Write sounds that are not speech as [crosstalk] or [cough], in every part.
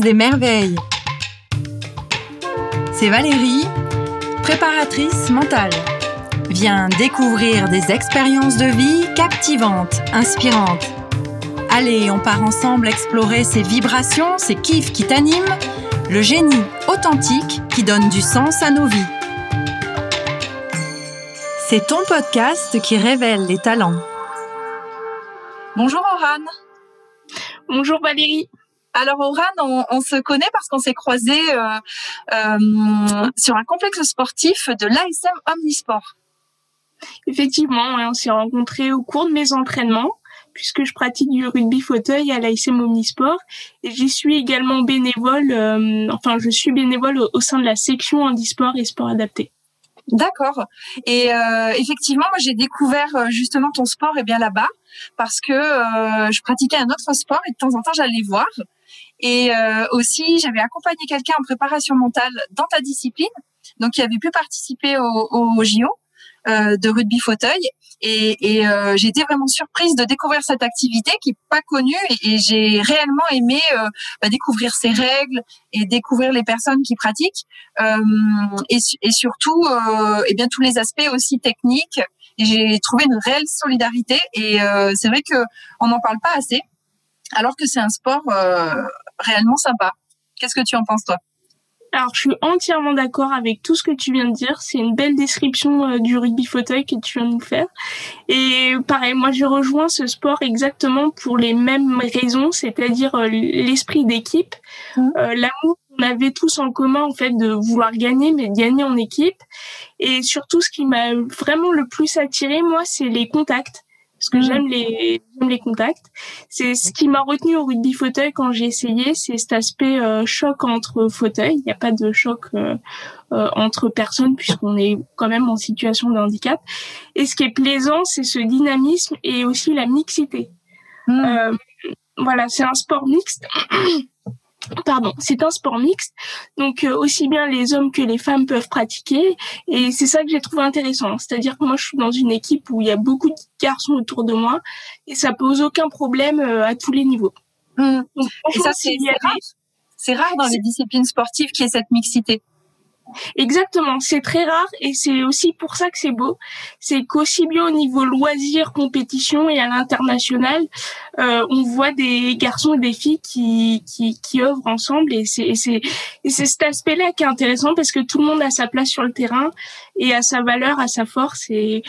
des merveilles. C'est Valérie, préparatrice mentale. Viens découvrir des expériences de vie captivantes, inspirantes. Allez, on part ensemble explorer ces vibrations, ces kiffs qui t'animent, le génie authentique qui donne du sens à nos vies. C'est ton podcast qui révèle les talents. Bonjour Oran. Bonjour Valérie. Alors Oran, on, se connaît parce qu'on s'est croisés euh, euh, sur un complexe sportif de l'ASM Omnisport. Effectivement, on s'est rencontrés au cours de mes entraînements puisque je pratique du rugby fauteuil à l'ASM Omnisport et j'y suis également bénévole, euh, enfin je suis bénévole au, sein de la section handisport et sport adapté. D'accord. Et euh, effectivement, moi j'ai découvert euh, justement ton sport et bien là-bas parce que euh, je pratiquais un autre sport et de temps en temps j'allais voir. Et aussi j'avais accompagné quelqu'un en préparation mentale dans ta discipline, donc qui avait pu participer au, au JO de rugby fauteuil. Et, et euh, j'ai été vraiment surprise de découvrir cette activité qui est pas connue et, j'ai réellement aimé euh, bah, découvrir ses règles et découvrir les personnes qui pratiquent euh, et, et, surtout euh, et bien tous les aspects aussi techniques. Et j'ai trouvé une réelle solidarité et euh, c'est vrai que on n'en parle pas assez alors que c'est un sport réellement sympa. Qu'est-ce que tu en penses toi? Alors, je suis entièrement d'accord avec tout ce que tu viens de dire. C'est une belle description euh, du rugby fauteuil que tu viens de nous faire. Et pareil, moi, je rejoins ce sport exactement pour les mêmes raisons, c'est-à-dire euh, l'esprit d'équipe, mmh. euh, l'amour qu'on avait tous en commun, en fait, de vouloir gagner, mais gagner en équipe. Et surtout, ce qui m'a vraiment le plus attiré, moi, c'est les contacts parce que j'aime les j'aime les contacts. C'est ce qui m'a retenu au rugby fauteuil quand j'ai essayé, c'est cet aspect euh, choc entre fauteuils. Il n'y a pas de choc euh, euh, entre personnes puisqu'on est quand même en situation de handicap. Et ce qui est plaisant, c'est ce dynamisme et aussi la mixité. Mmh. voilà, c'est un sport mixte. Pardon, c'est un sport mixte, donc euh, aussi bien les hommes que les femmes peuvent pratiquer, et c'est ça que j'ai trouvé intéressant. C'est-à-dire que moi, je suis dans une équipe où il y a beaucoup de garçons autour de moi, et ça pose aucun problème euh, à tous les niveaux. Mmh. et ça, c'est rare. C'est rare dans les disciplines sportives qu'il y ait cette mixité. Exactement, c'est très rare et c'est aussi pour ça que c'est beau. C'est qu'aussi bien au niveau loisir, compétition et à l'international, euh, on voit des garçons et des filles qui qui, qui œuvrent ensemble et c'est c'est c'est cet aspect-là qui est intéressant parce que tout le monde a sa place sur le terrain et a sa valeur, a sa force et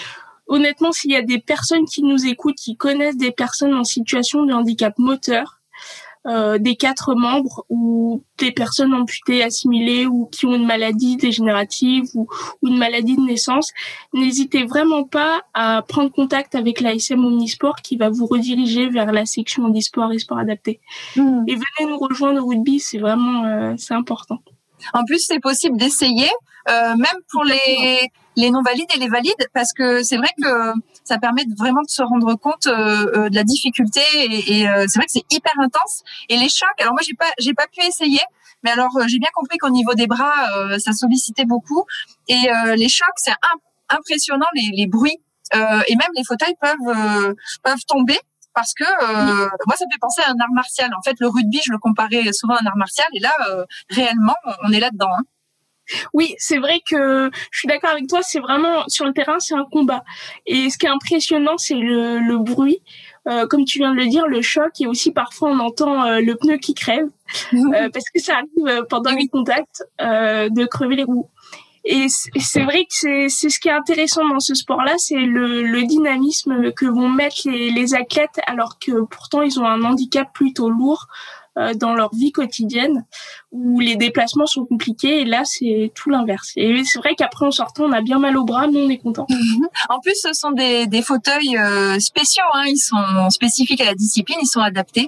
honnêtement, s'il y a des personnes qui nous écoutent, qui connaissent des personnes en situation de handicap moteur, euh, des quatre membres ou des personnes amputées, assimilées ou qui ont une maladie dégénérative ou, une maladie de naissance, n'hésitez vraiment pas à prendre contact avec l'ASM Omnisport qui va vous rediriger vers la section handisport et sport adapté. Mmh. Et venez nous rejoindre au rugby, c'est vraiment euh, c'est important. En plus, c'est possible d'essayer, euh, même pour les les non valides et les valides, parce que c'est vrai que ça permet vraiment de se rendre compte euh, euh, de la difficulté et, et euh, c'est vrai que c'est hyper intense. Et les chocs, alors moi j'ai pas j'ai pas pu essayer, mais alors j'ai bien compris qu'au niveau des bras, ça sollicitait beaucoup et les chocs, c'est impressionnant les, les bruits et même les fauteuils peuvent peuvent tomber parce que moi ça me fait penser à un art martial. En fait, le rugby, je le comparais souvent à un art martial et là réellement on est là dedans. Hein. Oui, c'est vrai que je suis d'accord avec toi. C'est vraiment sur le terrain, c'est un combat. Et ce qui est impressionnant, c'est le, le bruit. Euh, comme tu viens de le dire, le choc et aussi parfois on entend euh, le pneu qui crève [laughs] euh, parce que ça arrive euh, pendant les contacts de crever les roues. Et c'est vrai que c'est ce qui est intéressant dans ce sport-là, c'est le, le, dynamisme que vont mettre les, les athlètes alors que pourtant ils ont un handicap plutôt lourd. Euh, dans leur vie quotidienne où les déplacements sont compliqués et là c'est tout l'inverse. Et c'est vrai qu'après en sortant on a bien mal au bras mais on est content. Mhm. En plus ce sont des, des fauteuils euh, spéciaux, hein. ils sont spécifiques à la discipline, ils sont adaptés.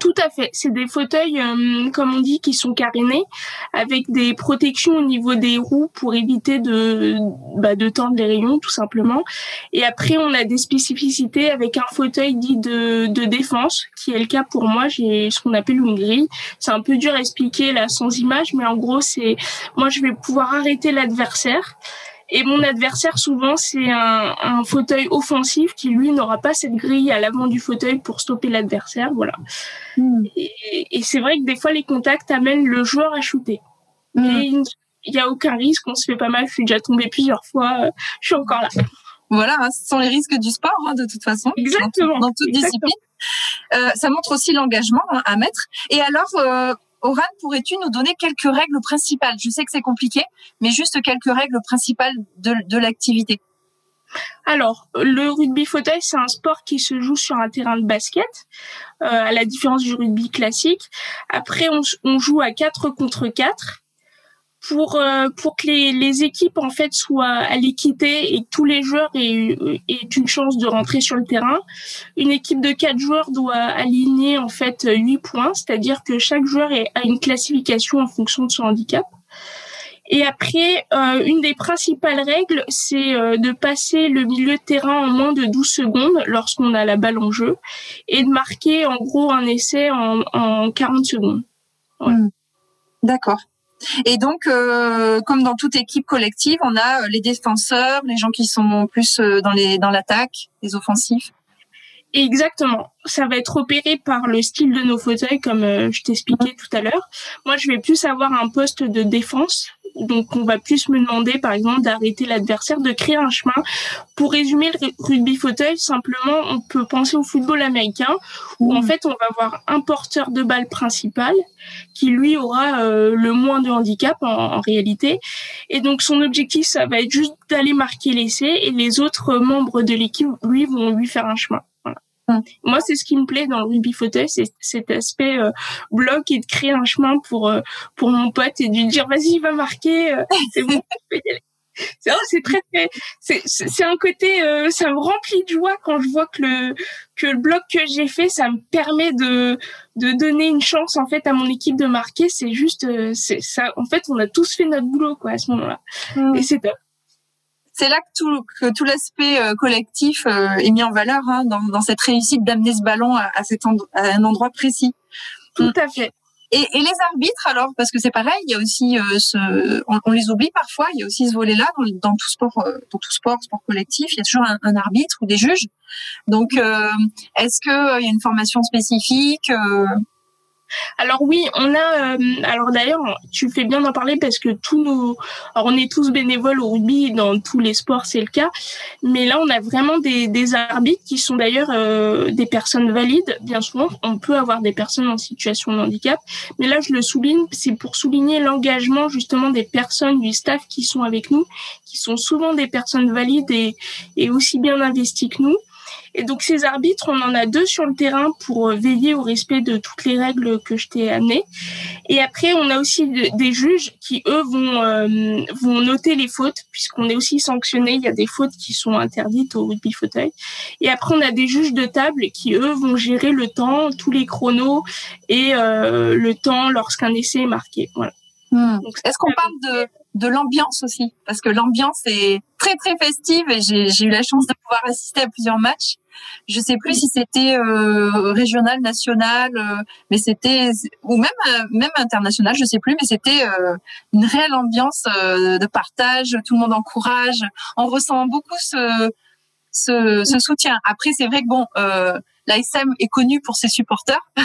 Tout à fait. C'est des fauteuils, euh, comme on dit, qui sont carénés, avec des protections au niveau des roues pour éviter de, bah, de tendre les rayons, tout simplement. Et après, on a des spécificités avec un fauteuil dit de, de défense, qui est le cas pour moi. J'ai ce qu'on appelle une grille. C'est un peu dur à expliquer là sans image, mais en gros, c'est moi, je vais pouvoir arrêter l'adversaire Et mon adversaire, souvent, c'est un, un, fauteuil offensif qui, lui, n'aura pas cette grille à l'avant du fauteuil pour stopper l'adversaire. Voilà. Hmm. Et, et c'est vrai que des fois, les contacts amènent le joueur à shooter. Hmm. Mais il n'y a aucun risque, on se fait pas mal. Je suis déjà tombée plusieurs fois. Euh, je suis encore là. Voilà, hein, ce sont les risques du sport, hein, de toute façon. Exactement. Dans, toute discipline. Euh, ça montre aussi l'engagement hein, à mettre. Et alors, euh, Oran, pourrais-tu nous donner quelques règles principales? Je sais que c'est compliqué, mais juste quelques règles principales de, de l'activité. Alors, le rugby fauteuil, c'est un sport qui se joue sur un terrain de basket, euh, à la différence du rugby classique. Après, on, on joue à 4 contre 4 pour euh, pour que les, les équipes en fait soient à l'équité et que tous les joueurs aient, aient une chance de rentrer sur le terrain. Une équipe de quatre joueurs doit aligner en fait huit points, c'est-à-dire que chaque joueur a une classification en fonction de son handicap. Et après, euh, une des principales règles, c'est euh, de passer le milieu de terrain en moins de 12 secondes lorsqu'on a la balle en jeu et de marquer en gros un essai en, en 40 secondes. Hmm. D'accord. Et donc, euh, comme dans toute équipe collective, on a euh, les défenseurs, les gens qui sont plus euh, dans les dans l'attaque, les offensifs. Exactement. Ça va être opéré par le style de nos fauteuils, comme je t'expliquais tout à l'heure. Moi, je vais plus avoir un poste de défense donc, on va plus me demander, par exemple, d'arrêter l'adversaire, de créer un chemin. Pour résumer le rugby fauteuil, simplement, on peut penser au football américain, où en mmh. fait, on va avoir un porteur de balle principal, qui lui aura euh, le moins de handicap en, réalité. Et donc, son objectif, ça va être juste d'aller marquer l'essai, et les autres membres de l'équipe, lui, vont lui faire un chemin. Moi, c'est ce qui me plaît dans le rugby fauteuil, c'est cet aspect euh, bloc et de créer un chemin pour euh, pour mon pote et de lui dire vas-y, va marquer, euh, c'est bon, C'est très, très c'est un côté, ça me remplit de joie quand je vois que le que le bloc que j'ai fait, ça me permet de de donner une chance en fait à mon équipe de marquer. C'est juste, c'est ça. En fait, on a tous fait notre boulot quoi à ce moment-là, et c'est top c'est là que tout, que tout l'aspect euh, collectif euh, est mis en valeur hein, dans, dans, cette réussite d'amener ce ballon à, à, cet à un endroit précis. Tout à fait. Et, et, les arbitres alors, parce que c'est pareil, il y a aussi euh, ce, on, les oublie parfois, il y a aussi ce volet-là dans, dans, tout sport, dans tout sport, sport collectif, il y a toujours un, un arbitre ou des juges. Donc, est-ce que il y a une formation spécifique alors oui, on a. Euh, alors d'ailleurs, tu fais bien d'en parler parce que tous nos. Alors on est tous bénévoles au rugby, dans tous les sports c'est le cas, mais là on a vraiment des, arbitres qui sont d'ailleurs euh, des personnes valides. Bien souvent, on peut avoir des personnes en situation de handicap, mais là je le souligne, c'est pour souligner l'engagement justement des personnes du staff qui sont avec nous, qui sont souvent des personnes valides et, et aussi bien investies que nous. Et donc ces arbitres, on en a deux sur le terrain pour euh, veiller au respect de toutes les règles que je t'ai amenées. Et après, on a aussi des juges qui, eux, vont, euh, vont noter les fautes, puisqu'on est aussi sanctionné. Il y a des fautes qui sont interdites au rugby fauteuil. Et après, on a des juges de table qui, eux, vont gérer le temps, tous les chronos et euh, le temps lorsqu'un essai est marqué. Voilà. Hmm. Est-ce qu'on parle de, de l'ambiance aussi Parce que l'ambiance est très très festive et j'ai eu la chance de pouvoir assister à plusieurs matchs. Je sais plus si c'était euh, régional, national, euh, mais c'était ou même euh, même international, je sais plus, mais c'était une réelle ambiance de partage. Tout le monde encourage. On ressent beaucoup ce ce, ce soutien. Après, c'est vrai que bon, l'ASM est connu pour ses supporters. [laughs]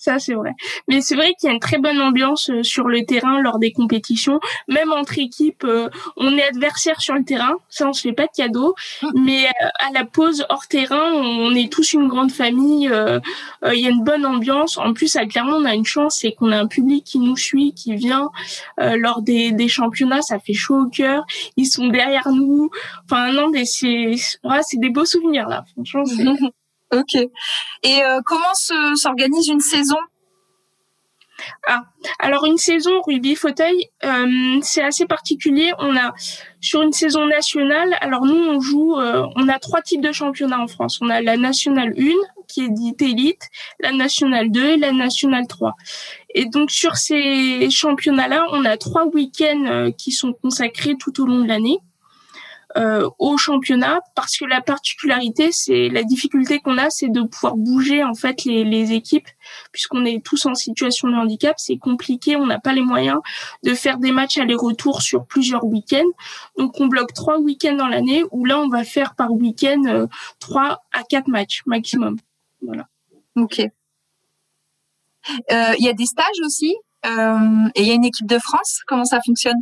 Ça, c'est vrai. Mais c'est vrai qu'il y a une très bonne ambiance euh, sur le terrain lors des compétitions. Même entre équipes, euh, on est adversaire sur le terrain. Ça, on se fait pas de cadeau. Hum. Mais euh, à la pause hors terrain, on est tous une grande famille. Il y a une bonne ambiance. En plus, à Clermont, on a une chance, c'est qu'on a un public qui nous suit, qui vient lors des, des championnats. Ça fait chaud au cœur. Ils sont derrière nous. Enfin, non, mais c'est, c'est des beaux souvenirs, là. Franchement, [laughs] Ok. Et euh, comment s'organise une saison? Ah, alors une saison rugby fauteuil, euh, c'est assez particulier. On a sur une saison nationale, alors nous on joue, euh, on a trois types de championnats en France. On a la nationale 1 qui est dite élite, la nationale 2 et la nationale 3. Et donc sur ces championnats-là, on a trois week-ends qui sont consacrés tout au long de l'année. Euh, au championnat parce que la particularité, c'est la difficulté qu'on a, c'est de pouvoir bouger en fait les, les équipes puisqu'on est tous en situation de handicap. C'est compliqué, on n'a pas les moyens de faire des matchs aller-retour sur plusieurs week-ends. Donc on bloque trois week-ends dans l'année où là on va faire par week-end euh, trois à quatre matchs maximum. Voilà. Ok. Euh, il y a des stages aussi euh, et il y a une équipe de France. Comment ça fonctionne?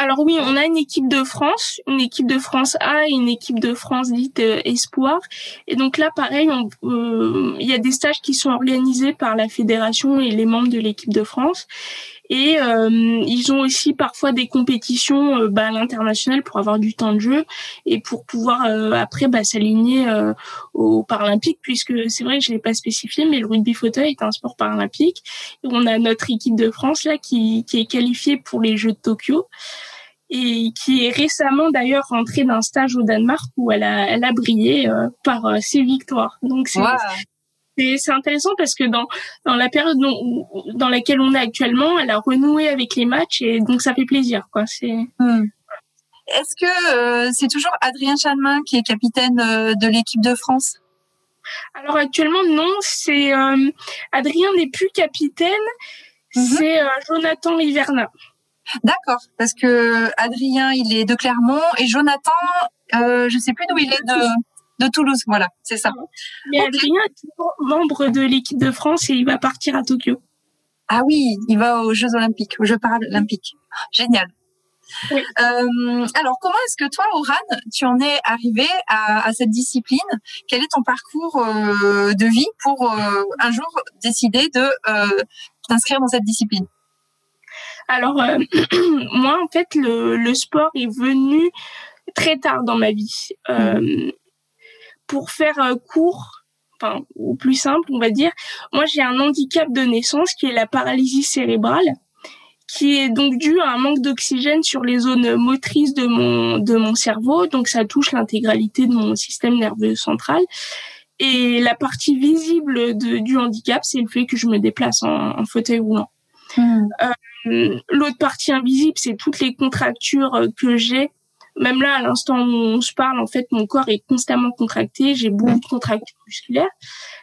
Alors oui, on a une équipe de France, une équipe de France A et une équipe de France dite euh, Espoir. Et donc là, pareil, euh, il y a des stages qui sont organisés par la fédération et les membres de l'équipe de France. Et euh, ils ont aussi parfois des compétitions bah, à l'international pour avoir du temps de jeu et pour pouvoir après bah, s'aligner aux Paralympiques, puisque c'est vrai que je l'ai pas spécifié, mais le rugby fauteuil est un sport paralympique. Et on a notre équipe de France là qui, qui est qualifiée pour les Jeux de Tokyo et qui est récemment d'ailleurs rentrée d'un stage au Danemark où elle a, elle a brillé euh, par euh, ses victoires. Donc c'est c'est intéressant parce que dans dans la période dans laquelle on est actuellement, elle a renoué avec les matchs et donc ça fait plaisir quoi. C'est hmm. Est-ce que euh, c'est toujours Adrien Chalmin qui est capitaine de l'équipe de France? Alors actuellement non, c'est Adrien n'est plus capitaine, mhm. c'est Jonathan Hiverna. D'accord, parce que Adrien, il est de Clermont et Jonathan, euh, je sais plus d'où il est de, de Toulouse. Voilà, c'est ça. Adrien est toujours membre de l'équipe de France et il va partir à Tokyo. Ah oui, il va aux Jeux Olympiques, aux Jeux Paralympiques. Génial. Oui. Euh, alors, comment est-ce que toi, Oran, tu en es arrivé à, à cette discipline? Quel est ton parcours euh, de vie pour euh, un jour décider de euh, t'inscrire dans cette discipline? Alors, euh, [clears throat] moi, en fait, le, sport est venu très tard dans ma vie. Euh, pour faire court, enfin, ou plus simple, on va dire, moi, j'ai un handicap de naissance qui est la paralysie cérébrale qui est donc dû à un manque d'oxygène sur les zones motrices de mon de mon cerveau, donc ça touche l'intégralité de mon système nerveux central. Et la partie visible du handicap, c'est le fait que je me déplace en fauteuil roulant. Mhm. Euh, l'autre partie invisible, c'est toutes les contractures euh, que j'ai. Même là, à l'instant où on se parle, en fait, mon corps est constamment contracté. J'ai beaucoup de contractures musculaires.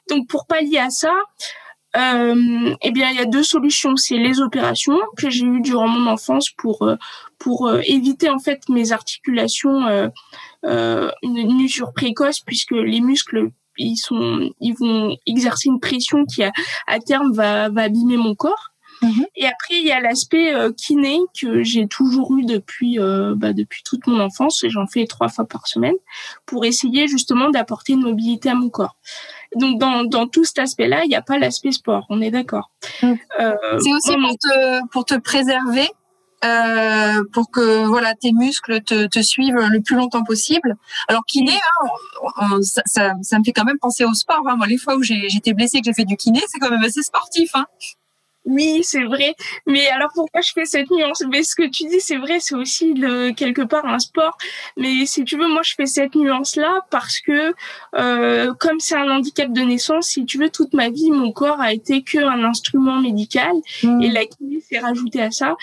Donc, pour pallier à ça, euh, eh bien, il y a deux solutions. C'est les opérations que j'ai eues durant mon enfance pour euh, pour éviter en fait mes articulations, euh, une, une usure précoce, puisque les muscles ils sont ils vont exercer une pression qui à, à terme va va abîmer mon corps. Mhm. Et après, il y a l'aspect euh, kiné que j'ai toujours eu depuis euh, bah, depuis toute mon enfance et j'en fais trois fois par semaine pour essayer justement d'apporter une mobilité à mon corps. Donc dans, dans tout cet aspect-là, il n'y a pas l'aspect sport, on est d'accord. Mhm. Euh, C'est aussi pour te, pour te préserver, euh, pour que voilà tes muscles te, te suivent le plus longtemps possible. Alors kiné, hein, ça, ça, ça, me fait quand même penser au sport. Hein. Moi, les fois où j'ai j'étais blessée, que j'ai fait du kiné, c'est quand même assez sportif. Hein. Oui, c'est vrai. Mais alors pourquoi je fais cette nuance? Mais ce que tu dis, c'est vrai, c'est aussi le, quelque part un sport. Mais si tu veux, moi je fais cette nuance-là parce que euh, comme c'est un handicap de naissance, si tu veux, toute ma vie, mon corps a été qu'un instrument médical mmh. et la kiné s'est rajoutée à ça.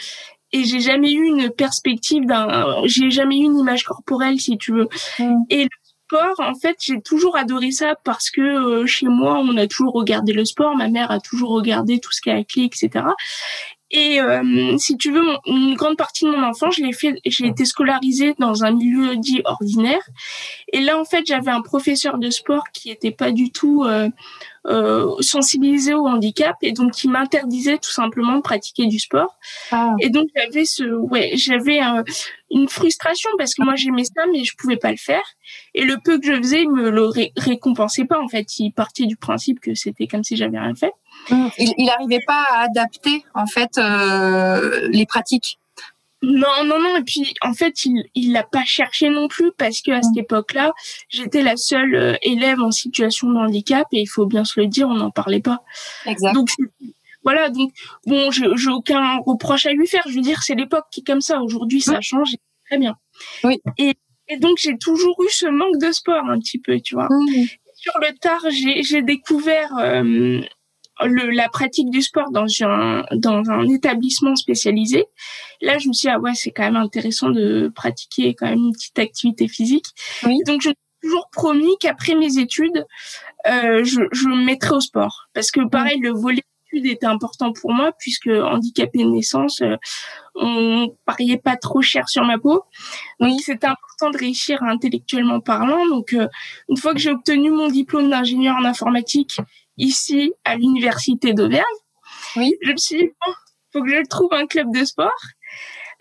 Et j'ai jamais eu une perspective d'un, j'ai jamais eu une image corporelle, si tu veux. Mmh. Et en fait, j'ai toujours adoré ça parce que euh, chez moi, on a toujours regardé le sport. Ma mère a toujours regardé tout ce qui est clé, etc. Et euh, si tu veux, une grande partie de mon enfance, je l'ai fait, j'ai été scolarisée dans un milieu dit ordinaire. Et là, en fait, j'avais un professeur de sport qui était pas du tout euh, euh, sensibilisé au handicap et donc qui m'interdisait tout simplement de pratiquer du sport. Ah. Et donc j'avais ce, ouais, j'avais une frustration parce que moi j'aimais ça mais je pouvais pas le faire. Et le peu que je faisais, il me le récompensait pas en fait. Il partait du principe que c'était comme si j'avais rien fait. Mmh. Il n'arrivait pas à adapter en fait euh, les pratiques. Non, non, non. Et puis, en fait, il il l'a pas cherché non plus parce que à cette mmh. époque-là, j'étais la seule euh, élève en situation de handicap et il faut bien se le dire, on n'en parlait pas. Exact. Donc voilà. Donc bon, j'ai aucun reproche à lui faire. Je veux dire, c'est l'époque qui est comme ça. Aujourd'hui, ça mmh. change. Très bien. Oui. Et, et donc j'ai toujours eu ce manque de sport un petit peu, tu vois. Sur le tard, j'ai j'ai découvert euh, le, la pratique du sport dans un dans un établissement spécialisé. Là, je me suis dit, ah ouais, c'est quand même intéressant de pratiquer quand même une petite activité physique. Oui. Donc, je me suis toujours promis qu'après mes études, euh, je, je me mettrais au sport. Parce que pareil, le volet études était important pour moi, puisque handicapé de naissance, euh, on pariait pas trop cher sur ma peau. Donc, c'était important de réussir intellectuellement parlant. Donc, euh, une fois que j'ai obtenu mon diplôme d'ingénieur en informatique, ici à l'université d'Auvergne. Oui. Je me suis dit, bon, faut que je trouve un club de sport.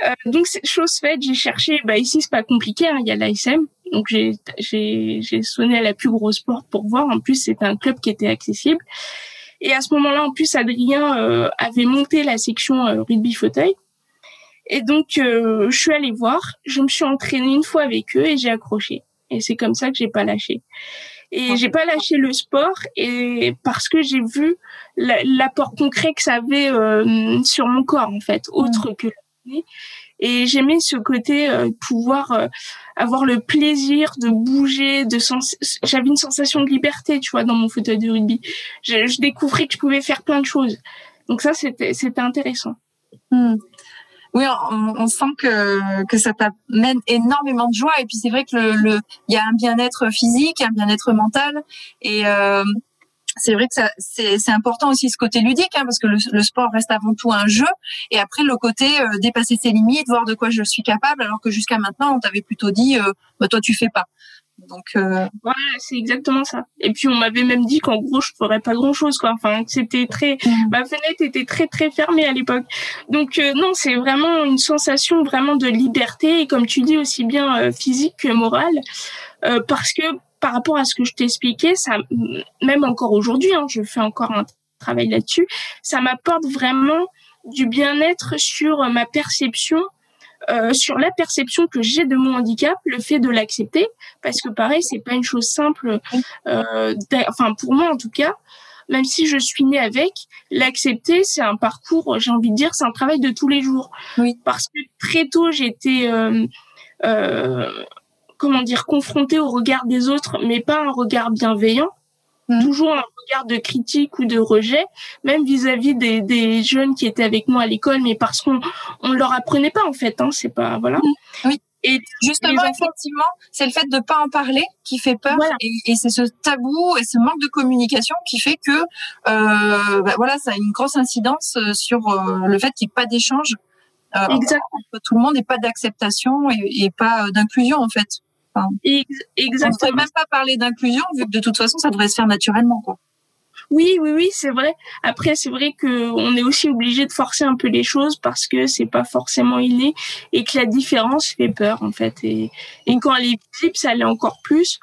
Euh, donc chose faite, j'ai cherché. Bah ici c'est pas compliqué, hein, il y a l'ASM. Donc j'ai j'ai j'ai sonné à la plus grosse porte pour voir. En plus c'était un club qui était accessible. Et à ce moment-là, en plus Adrien euh, avait monté la section euh, rugby fauteuil. Et donc euh, je suis allée voir. Je me suis entraînée une fois avec eux et j'ai accroché. Et c'est comme ça que j'ai pas lâché. Et j'ai pas lâché le sport et parce que j'ai vu l'apport concret que ça avait euh, sur mon corps en fait, autre mm. que et j'aimais ce côté euh, pouvoir euh, avoir le plaisir de bouger, de sens j'avais une sensation de liberté, tu vois, dans mon fauteuil de rugby. Je, je découvrais que je pouvais faire plein de choses. Donc ça, c'était c'était intéressant. Mm oui, on, sent que, que ça t'amène énormément de joie. Et puis c'est vrai que le, il y a un bien-être physique, un bien-être mental. Et euh, c'est vrai que c'est important aussi ce côté ludique, hein, parce que le, le, sport reste avant tout un jeu. Et après le côté euh, dépasser ses limites, voir de quoi je suis capable, alors que jusqu'à maintenant on t'avait plutôt dit, euh, bah, toi tu fais pas. Donc euh... voilà, c'est exactement ça. Et puis on m'avait même dit qu'en gros je ferais pas grand chose quoi. Enfin c'était très mm. ma fenêtre était très très fermée à l'époque. Donc euh, non, c'est vraiment une sensation vraiment de liberté et comme tu dis aussi bien euh, physique que morale euh, parce que par rapport à ce que je t'expliquais, ça même encore aujourd'hui, hein, je fais encore un travail là-dessus, ça m'apporte vraiment du bien-être sur ma perception euh, sur la perception que j'ai de mon handicap, le fait de l'accepter, parce que pareil, c'est pas une chose simple. Euh, enfin, pour moi en tout cas, même si je suis née avec, l'accepter, c'est un parcours. J'ai envie de dire, c'est un travail de tous les jours. Oui. Parce que très tôt, j'étais euh, euh, comment dire confrontée au regard des autres, mais pas un regard bienveillant. Mmh. toujours un regard de critique ou de rejet, même vis-à-vis des, des, jeunes qui étaient avec moi à l'école, mais parce qu'on on leur apprenait pas en fait, hein, c'est pas voilà. Mmh. Oui. Et justement, effectivement, c'est le fait de pas en parler qui fait peur, et, et c'est ce tabou et ce manque de communication qui fait que, euh, bah, voilà, ça a une grosse incidence euh, sur euh, le fait qu'il n'y ait pas d'échange euh, entre tout le monde et pas d'acceptation et, et, pas d'inclusion en fait. Enfin, Exactement. On ne même pas parler d'inclusion vu que de toute façon ça devrait se faire naturellement quoi. Oui, oui, oui, c'est vrai. Après, c'est vrai que on est aussi obligé de forcer un peu les choses parce que c'est pas forcément inné et que la différence fait peur en fait. Et, et quand elle est visible, ça l'est encore plus.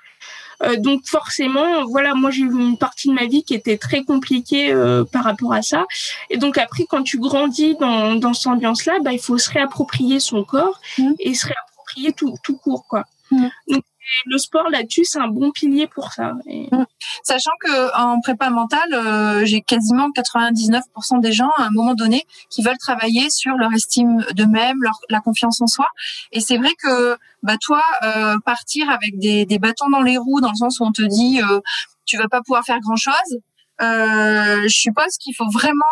Euh, donc forcément, voilà, moi j'ai eu une partie de ma vie qui était très compliquée euh, par rapport à ça. Et donc après, quand tu grandis dans, dans cette ambiance-là, bah, il faut se réapproprier son corps mmh. et se réapproprier tout, tout court, quoi. Mmh. Donc, le sport là-dessus, c'est un bon pilier pour ça. Mmh. Sachant que en prépa mentale, euh, j'ai quasiment 99% des gens à un moment donné qui veulent travailler sur leur estime d'eux-mêmes, leur la confiance en soi. Et c'est vrai que bah toi, euh, partir avec des, des, bâtons dans les roues, dans le sens où on te dit euh, tu vas pas pouvoir faire grand-chose, euh, je suppose qu'il faut vraiment,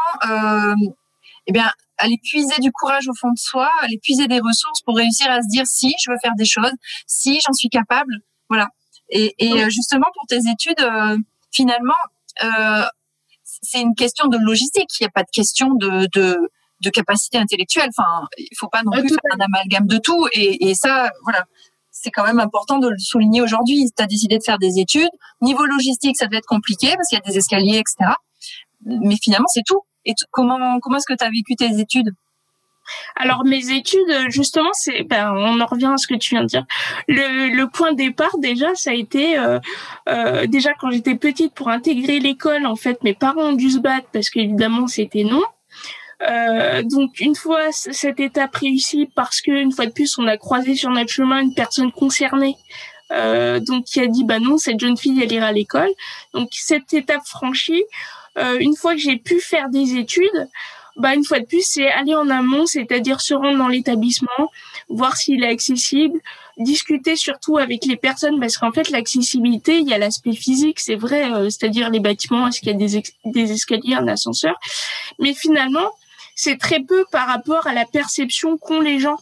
eh bien aller puiser du courage au fond de soi, aller puiser des ressources pour réussir à se dire si je veux faire des choses, si j'en suis capable, voilà. Et, et euh, justement pour tes études, euh, finalement, euh, c'est une question de logistique. Il n'y a pas de question de, de, de capacité intellectuelle. Enfin, il faut pas non plus faire un amalgame de tout. Et, et ça, voilà, c'est quand même important de le souligner aujourd'hui. Tu as décidé de faire des études. Niveau logistique, ça devait être compliqué parce qu'il y a des escaliers, etc. Mais finalement, c'est tout. Et comment comment est-ce que tu as vécu tes études? Alors mes études, justement, c'est, ben, on en revient à ce que tu viens de dire. Le, le point de départ déjà, ça a été euh, euh, déjà quand j'étais petite pour intégrer l'école. En fait, mes parents ont dû se battre parce qu'évidemment c'était non. Euh, donc une fois cette étape réussie, parce que une fois de plus, on a croisé sur notre chemin une personne concernée. Euh, donc qui a dit bah non cette jeune fille elle ira à l'école donc cette étape franchie une fois que j'ai pu faire des études, bah une fois de plus, c'est aller en amont, c'est-à-dire se rendre dans l'établissement, voir s'il est accessible, discuter surtout avec les personnes parce qu'en fait l'accessibilité, il y a l'aspect physique, c'est vrai, euh, c'est-à-dire les bâtiments, est-ce qu'il y a des, des escaliers, un ascenseur, mais finalement c'est très peu par rapport à la perception qu'ont les gens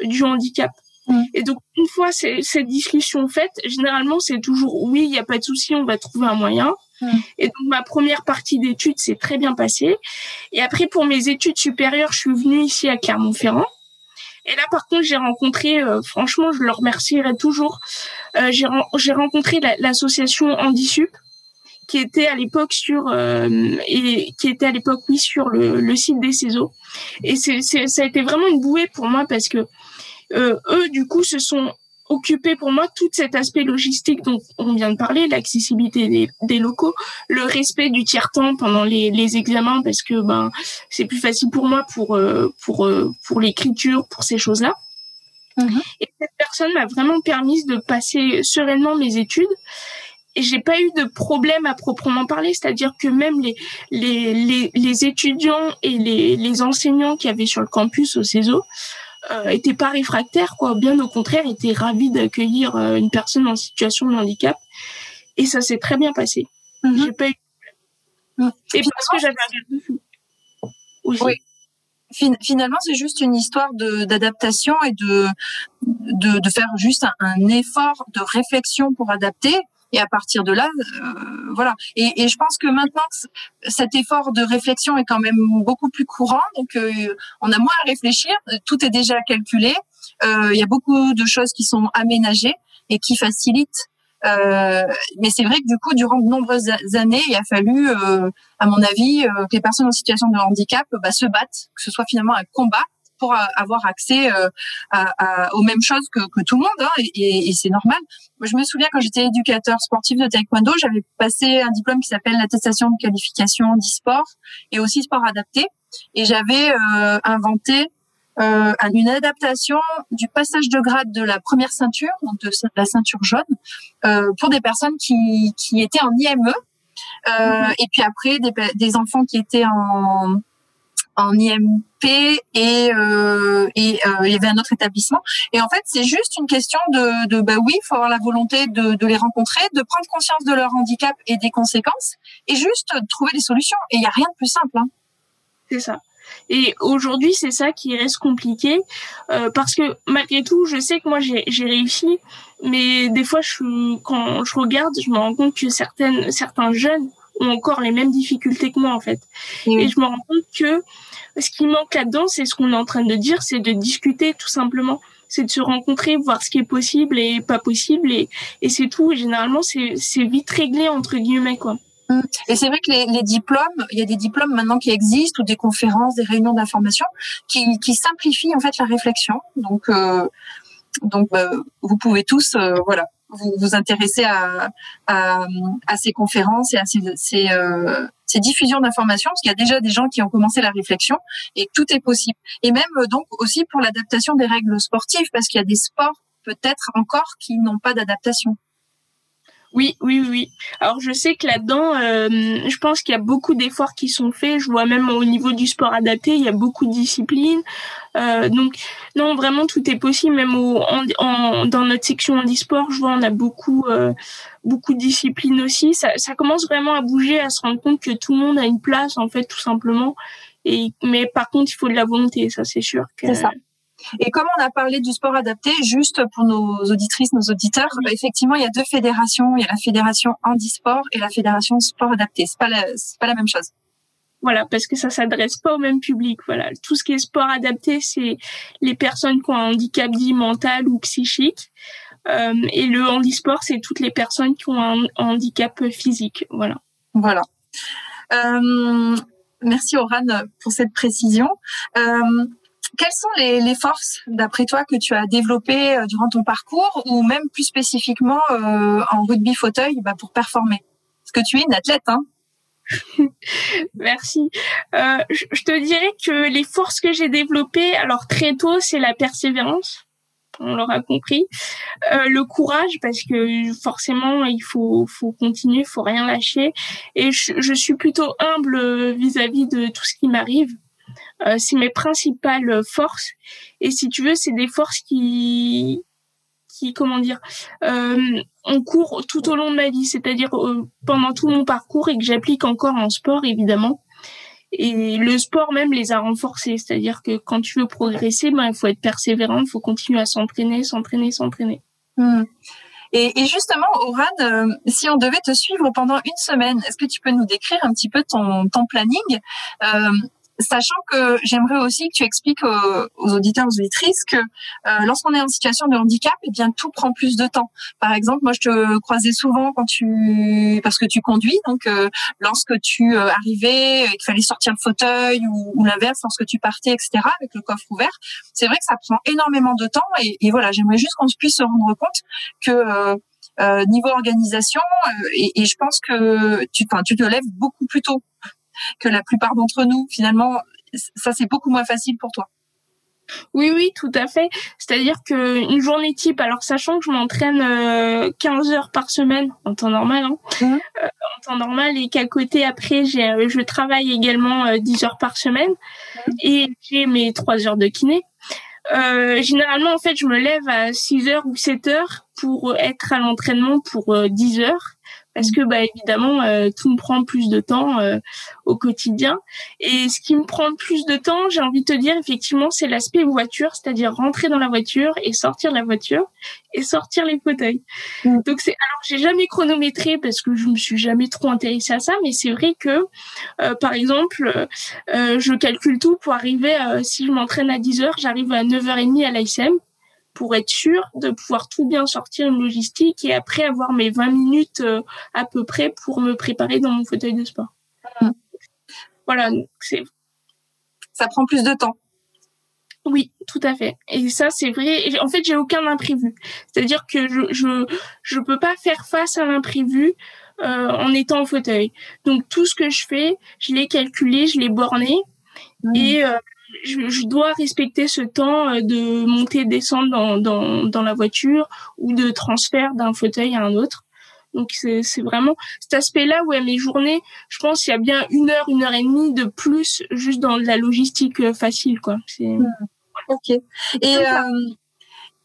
du handicap. Mm. Et donc, une fois cette discussion faite, généralement, c'est toujours oui, il n'y a pas de souci, on va trouver un moyen. Mm. Et donc, ma première partie d'études s'est très bien passée. Et après, pour mes études supérieures, je suis venue ici à Clermont-Ferrand. Et là, par contre, j'ai rencontré, euh, franchement, je le remercierai toujours, euh, j'ai rencontré l'association Handisup, qui était à l'époque sur euh, et qui était à l'époque oui sur le, le site des CESO et c'est ça a été vraiment une bouée pour moi parce que eux du coup se sont occupés pour moi tout cet aspect logistique dont on vient de parler, l'accessibilité des, des, locaux, le respect du tiers temps pendant les, les examens parce que ben c'est plus facile pour moi pour euh, pour euh, pour l'écriture, pour ces choses-là. Mm-hmm. Et cette personne m'a vraiment permis de passer sereinement mes études et j'ai pas eu de problème à proprement parler, c'est-à-dire que même les, les, les, les étudiants et les, les enseignants qui avaient sur le campus au CESO euh, étaient pas réfractaires, quoi. Bien au contraire, étaient ravis d'accueillir euh, une personne en situation de handicap. Et ça s'est très bien passé. J'ai pas eu. Mm. Et parce que j'avais un Oui. finalement, c'est juste une histoire d'adaptation et de, de, de faire juste un effort de réflexion pour adapter et à partir de là, euh, voilà. Et, et, je pense que maintenant, cet effort de réflexion est quand même beaucoup plus courant. Donc, euh, on a moins à réfléchir. Tout est déjà calculé. Euh, il y a beaucoup de choses qui sont aménagées et qui facilitent. Euh, mais c'est vrai que du coup, durant de nombreuses années, il a fallu, à mon avis, que les personnes en situation de handicap bah, se battent, que ce soit finalement un combat pour avoir accès euh, à, aux mêmes choses que, que tout le monde, hein, et, et c'est normal. Moi, je me souviens quand j'étais éducateur sportif de taekwondo, j'avais passé un diplôme qui s'appelle l'attestation de qualification d'e-sport et aussi sport adapté, et j'avais euh, inventé euh, une adaptation du passage de grade de la première ceinture, donc de la ceinture jaune, euh, pour des personnes qui, qui étaient en IME, euh, mm-hmm. et puis après des, des enfants qui étaient en en IMP et euh, et euh, il y avait un autre établissement. Et en fait, c'est juste une question de, de bah oui, il faut avoir la volonté de, de les rencontrer, de prendre conscience de leur handicap et des conséquences, et juste de trouver des solutions. Et il y a rien de plus simple. Hein. C'est ça. Et aujourd'hui, c'est ça qui reste compliqué euh, parce que malgré tout, je sais que moi j'ai réussi, mais des fois, je, quand je regarde, je me rends compte que certaines, certains jeunes ont encore les mêmes difficultés que moi en fait. Et je me rends compte que ce qui manque là-dedans, c'est ce qu'on est en train de dire, c'est de discuter tout simplement. C'est de se rencontrer, voir ce qui est possible et pas possible, et, et c'est tout. Généralement, c'est vite réglé entre guillemets quoi. Mmh. Et c'est vrai que les, les, diplômes, il y a des diplômes maintenant qui existent ou des conférences, des réunions d'information qui, qui simplifient en fait la réflexion. Donc, euh, donc bah, vous pouvez tous, euh, voilà, vous vous intéressez à, à, à, ces conférences et à ces, ces, euh, ces diffusions d'informations, parce qu'il y a déjà des gens qui ont commencé la réflexion et tout est possible. Et même euh, donc aussi pour l'adaptation des règles sportives, parce qu'il y a des sports peut-être encore qui n'ont pas d'adaptation. Oui, oui, oui. Alors je sais que là-dedans, euh, je pense qu'il y a beaucoup d'efforts qui sont faits. Je vois même au niveau du sport adapté, il y a beaucoup de disciplines. Euh, donc non, vraiment tout est possible. Même au, dans notre section handisport, je vois on a beaucoup, euh, beaucoup de disciplines aussi. Ça, commence vraiment à bouger, à se rendre compte que tout le monde a une place en fait, tout simplement. Et mais par contre, il faut de la volonté, ça c'est sûr. C'est ça. Et comme on a parlé du sport adapté, juste pour nos auditrices, nos auditeurs, bah, effectivement, il y a deux fédérations. Il y a la fédération handisport et la fédération sport adapté. C'est pas la, c'est pas la même chose. Voilà, parce que ça s'adresse pas au même public. Voilà, tout ce qui est sport adapté, c'est les personnes qui ont un handicap dit mental ou psychique. Euh, et le handisport, c'est toutes les personnes qui ont un handicap physique. Voilà. Voilà. Euh, merci Oran pour cette précision. Euh, quelles sont les, les forces, d'après toi, que tu as développées euh, durant ton parcours ou même plus spécifiquement euh, en rugby fauteuil bah, pour performer? Parce que tu es une athlète, hein [laughs] Merci. Euh, je te dirais que les forces que j'ai développées, alors très tôt, c'est la persévérance. On l'aura compris. Euh, le courage, parce que forcément, il faut, faut continuer, faut rien lâcher. Et je, je suis plutôt humble vis-à-vis -vis de tout ce qui m'arrive. Euh, c'est mes principales forces. Et si tu veux, c'est des forces qui qui, comment dire, euh, on court tout au long de ma vie, c'est-à-dire euh, pendant tout mon parcours et que j'applique encore en sport, évidemment. Et le sport même les a renforcés, c'est-à-dire que quand tu veux progresser, ben, il faut être persévérant, il faut continuer à s'entraîner, s'entraîner, s'entraîner. Hmm. Et, justement, Oran, euh, si on devait te suivre pendant une semaine, est-ce que tu peux nous décrire un petit peu ton, ton planning? Euh, sachant que j'aimerais aussi que tu expliques aux, auditeurs, aux auditrices que euh, lorsqu'on est en situation de handicap, eh bien tout prend plus de temps. Par exemple, moi je te croisais souvent quand tu parce que tu conduis, donc euh, lorsque tu euh, arrivais et qu'il fallait sortir le fauteuil ou, ou l'inverse lorsque tu partais, etc. avec le coffre ouvert, c'est vrai que ça prend énormément de temps et, et voilà, j'aimerais juste qu'on puisse se rendre compte que euh, niveau organisation, et, et, je pense que tu, tu te lèves beaucoup plus tôt que la plupart d'entre nous. Finalement, ça c'est beaucoup moins facile pour toi. Oui, oui, tout à fait. C'est-à-dire que une journée type, alors sachant que je m'entraîne 15 euh, heures par semaine en temps normal, hein, mmh. euh, en temps normal, et qu'à côté après, j'ai, euh, je travaille également 10 heures par semaine mmh. et j'ai mes 3 heures de kiné. généralement, en fait, je me lève à 6 heures ou 7 heures pour être à l'entraînement pour 10 heures parce que bah évidemment euh, tout me prend plus de temps euh, au quotidien. Et ce qui me prend plus de temps j'ai envie de te dire effectivement c'est l'aspect voiture c'est-à-dire rentrer dans la voiture et sortir de la voiture et sortir les fauteuils. Mm. donc c'est alors j'ai jamais chronométré parce que je me suis jamais trop intéressée à ça mais c'est vrai que euh, par exemple je calcule tout pour arriver si je m'entraîne à 10 heures j'arrive à 9h30 à l'ICM pour être sûr de pouvoir tout bien sortir une logistique et après avoir mes 20 minutes euh, à peu près pour me préparer dans mon fauteuil de sport. Mmh. Voilà, c'est ça prend plus de temps. Oui, tout à fait. Et ça, c'est vrai. En fait, j'ai aucun imprévu. C'est-à-dire que je je je peux pas faire face à l'imprévu euh, en étant en fauteuil. Donc tout ce que je fais, je l'ai calculé, je l'ai borné. Mmh. Et euh, je, dois respecter ce temps euh, de monter descendre dans, dans, dans la voiture ou de transfert d'un fauteuil à un autre. Donc c'est vraiment cet aspect-là où à mes journées, je pense qu'il y a bien une heure, une heure et demie de plus juste dans la logistique euh, facile, quoi. Mmh. Ok. Et euh,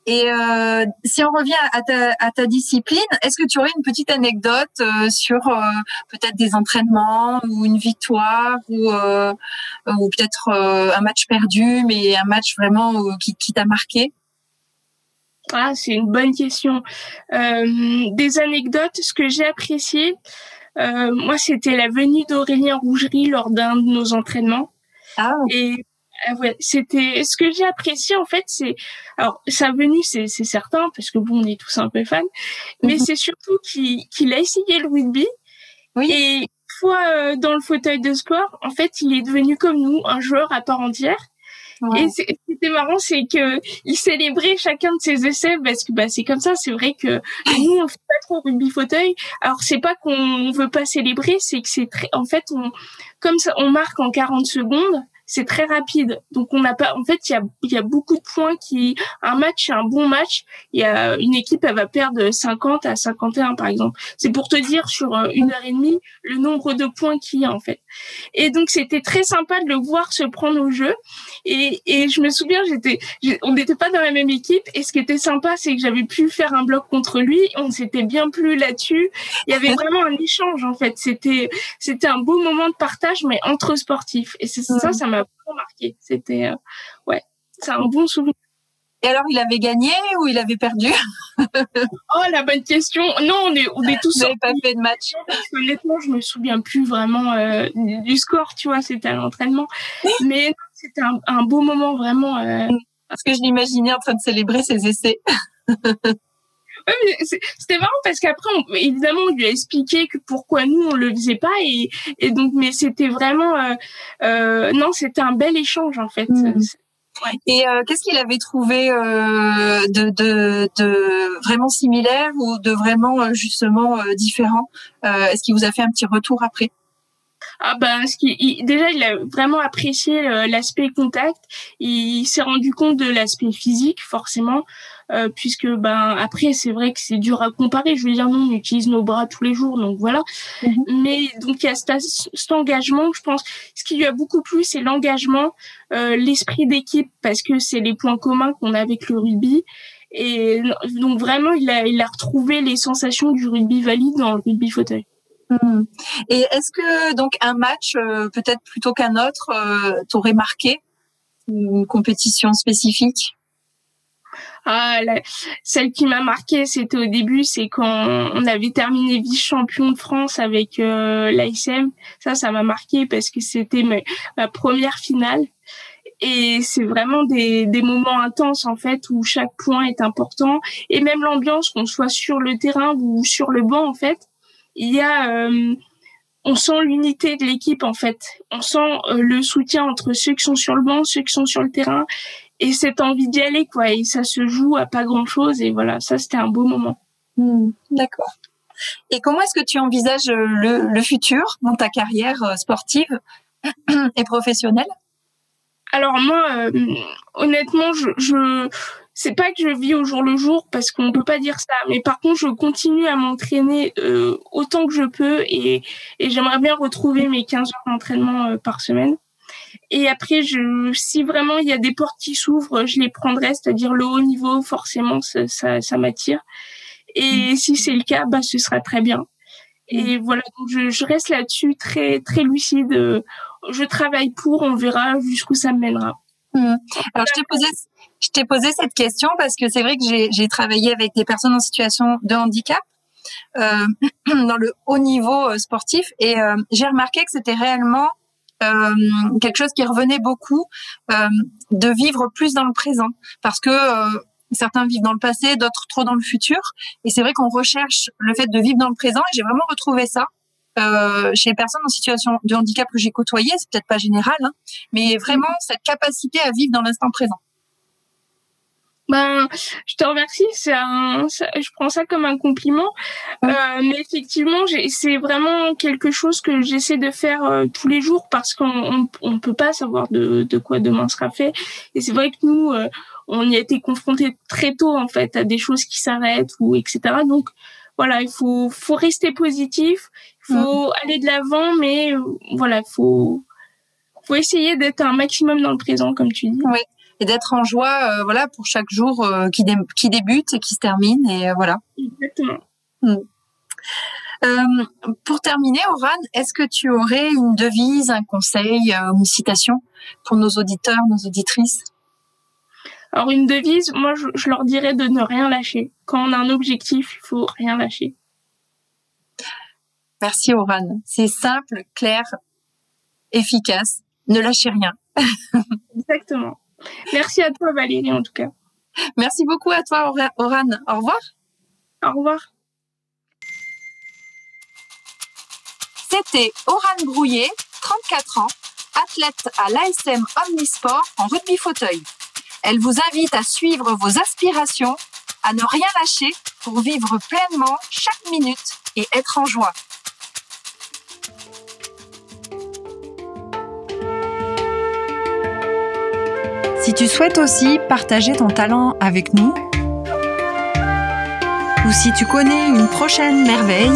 et euh, si on revient à ta, à ta discipline, est-ce que tu aurais une petite anecdote euh, sur euh, peut-être des entraînements ou une victoire ou, euh, ou peut-être un match perdu, mais un match vraiment qui, qui t'a marqué? Ah, c'est une bonne question. des anecdotes, ce que j'ai apprécié, moi, c'était la venue d'Aurélien Rougerie lors d'un de nos entraînements. Ah. Et ah ouais, c'était ce que j'ai apprécié en fait, c'est alors sa venue c'est c'est certain parce que bon on est tous un peu fans, mais mhm. c'est surtout qu'il qu'il a essayé le rugby. Oui. Et une fois euh, dans le fauteuil de sport, en fait, il est devenu comme nous, un joueur à part entière. Et ce qui était marrant, c'est que il célébrait chacun de ses essais parce que bah c'est comme ça. C'est vrai que nous on fait pas trop rugby fauteuil. Alors c'est pas qu'on veut pas célébrer, c'est que c'est très. En fait, on comme ça, on marque en 40 secondes c'est très rapide. Donc on n'a pas, en fait, il y a, y a beaucoup de points qui, un match, un bon match. Il y a une équipe, elle va perdre 50 à 51 par exemple. C'est pour te dire sur euh, une heure et demie le nombre de points qu'il y a en fait. Et donc c'était très sympa de le voir se prendre au jeu. Et, et je me souviens, j'étais, on n'était pas dans la même équipe. Et ce qui était sympa, c'est que j'avais pu faire un bloc contre lui. On s'était bien plus là-dessus. Il y avait vraiment un échange en fait. C'était, c'était un beau moment de partage, mais entre sportifs. Et c'est ça, ça m'a beaucoup marqué. C'était, euh, ouais, c'est un bon souvenir. Et alors, il avait gagné ou il avait perdu? Oh, la bonne question. Non, on est, on est tous. Vous pas fait de match. honnêtement, je me souviens plus vraiment euh, du score, tu vois. C'était à l'entraînement, mais c'était un, beau moment vraiment. Euh... Parce que je l'imaginais en train de célébrer ses essais. [laughs] c'était marrant parce qu'après, évidemment, on lui a expliqué que pourquoi nous on le faisait pas et, et donc, mais c'était vraiment, euh, euh, non, c'était un bel échange en fait. Mmh. Et euh, qu'est-ce qu'il avait trouvé euh, de, de, de, vraiment similaire ou de vraiment euh, justement euh, différent? Est-ce qu'il vous a fait un petit retour après? Ah ben, ce qui, déjà, il a vraiment apprécié l'aspect contact. Il s'est rendu compte de l'aspect physique, forcément, euh, puisque ben après, c'est vrai que c'est dur à comparer. Je veux dire, nous, on utilise nos bras tous les jours, donc voilà. Mhm. Mais donc il y a cet, cet, engagement. Je pense, ce qui lui a beaucoup plu, c'est l'engagement, euh, l'esprit d'équipe, parce que c'est les points communs qu'on a avec le rugby Et donc vraiment, il a, il a retrouvé les sensations du rugby valide dans le rugby fauteuil. Hmm. Et est-ce que donc un match, euh, peut-être plutôt qu'un autre, euh, t'aurait marqué? Une compétition spécifique? Ah, celle qui m'a marqué, c'était au début, c'est quand on avait terminé vice-champion de France avec euh, l'ASM. Ça, ça m'a marqué parce que c'était ma, première finale. Et c'est vraiment des, des moments intenses en fait où chaque point est important et même l'ambiance qu'on soit sur le terrain ou sur le banc en fait il y a euh, on sent l'unité de l'équipe en fait. On sent euh, le soutien entre ceux qui sont sur le banc, ceux qui sont sur le terrain, et cette envie d'y aller quoi. Et ça se joue à pas grand chose. Et voilà, ça c'était un beau moment. Hmm, d'accord. Et comment est-ce que tu envisages le, le futur dans ta carrière euh, sportive [clears throat] et professionnelle? Alors moi, honnêtement, je, je c'est pas que je vis au jour le jour parce qu'on peut pas dire ça, mais par contre je continue à m'entraîner euh, autant que je peux et, et j'aimerais bien retrouver mes 15 heures d'entraînement euh, par semaine. Et après, je, si vraiment il y a des portes qui s'ouvrent, je les prendrai, c'est-à-dire le haut niveau, forcément, ça, ça, ça m'attire. Et si c'est le cas, bah ce sera très bien. Et voilà, donc je, je reste là-dessus très très lucide. Je travaille pour, on verra jusqu'où ça me mènera. Mmh. Alors je t'ai posé je t'ai posé cette question parce que c'est vrai que j'ai travaillé avec des personnes en situation de handicap euh, [clears throat] dans le haut niveau euh, sportif et euh, j'ai remarqué que c'était réellement quelque chose qui revenait beaucoup euh, de vivre plus dans le présent. Parce que certains vivent dans le passé, d'autres trop dans le futur. Et c'est vrai qu'on recherche le fait de vivre dans le présent. Et j'ai vraiment retrouvé ça euh, chez les personnes en situation de handicap que j'ai côtoyées, c'est peut-être pas général, hein, mais vraiment cette capacité à vivre dans l'instant présent. Ben, je te remercie. C'est un, je prends ça comme un compliment. Euh, mais effectivement, c'est vraiment quelque chose que j'essaie de faire euh, tous les jours parce qu'on on, peut pas savoir de, de quoi demain sera fait. Et c'est vrai que nous, euh, on y a été confrontés très tôt en fait à des choses qui s'arrêtent ou etc. Donc voilà, il faut, faut rester positif, il faut aller de l'avant, mais voilà, faut, faut essayer d'être un maximum dans le présent, comme tu dis. Oui et d'être en joie, euh, voilà, pour chaque jour euh, qui, qui débute et qui se termine, et euh, voilà. Exactement. Hmm. pour terminer, Oran, est-ce que tu aurais une devise, un conseil, une citation pour nos auditeurs, nos auditrices? Alors une devise, moi je, je, leur dirais de ne rien lâcher. Quand on a un objectif, il faut rien lâcher. Merci Oran. C'est simple, clair, efficace. Ne lâchez rien. [laughs] Exactement. Merci à toi, Valérie, en tout cas. Merci beaucoup à toi, Oran. Au revoir. Au revoir. C'était Oran Brouillet, 34 ans, athlète à l'ASM Omnisport en rugby fauteuil. Elle vous invite à suivre vos aspirations, à ne rien lâcher pour vivre pleinement chaque minute et être en joie. Si tu souhaites aussi partager ton talent avec nous, ou si tu connais une prochaine merveille,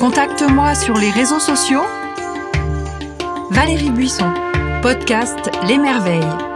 contacte-moi sur les réseaux sociaux. Valérie Buisson, podcast Les Merveilles.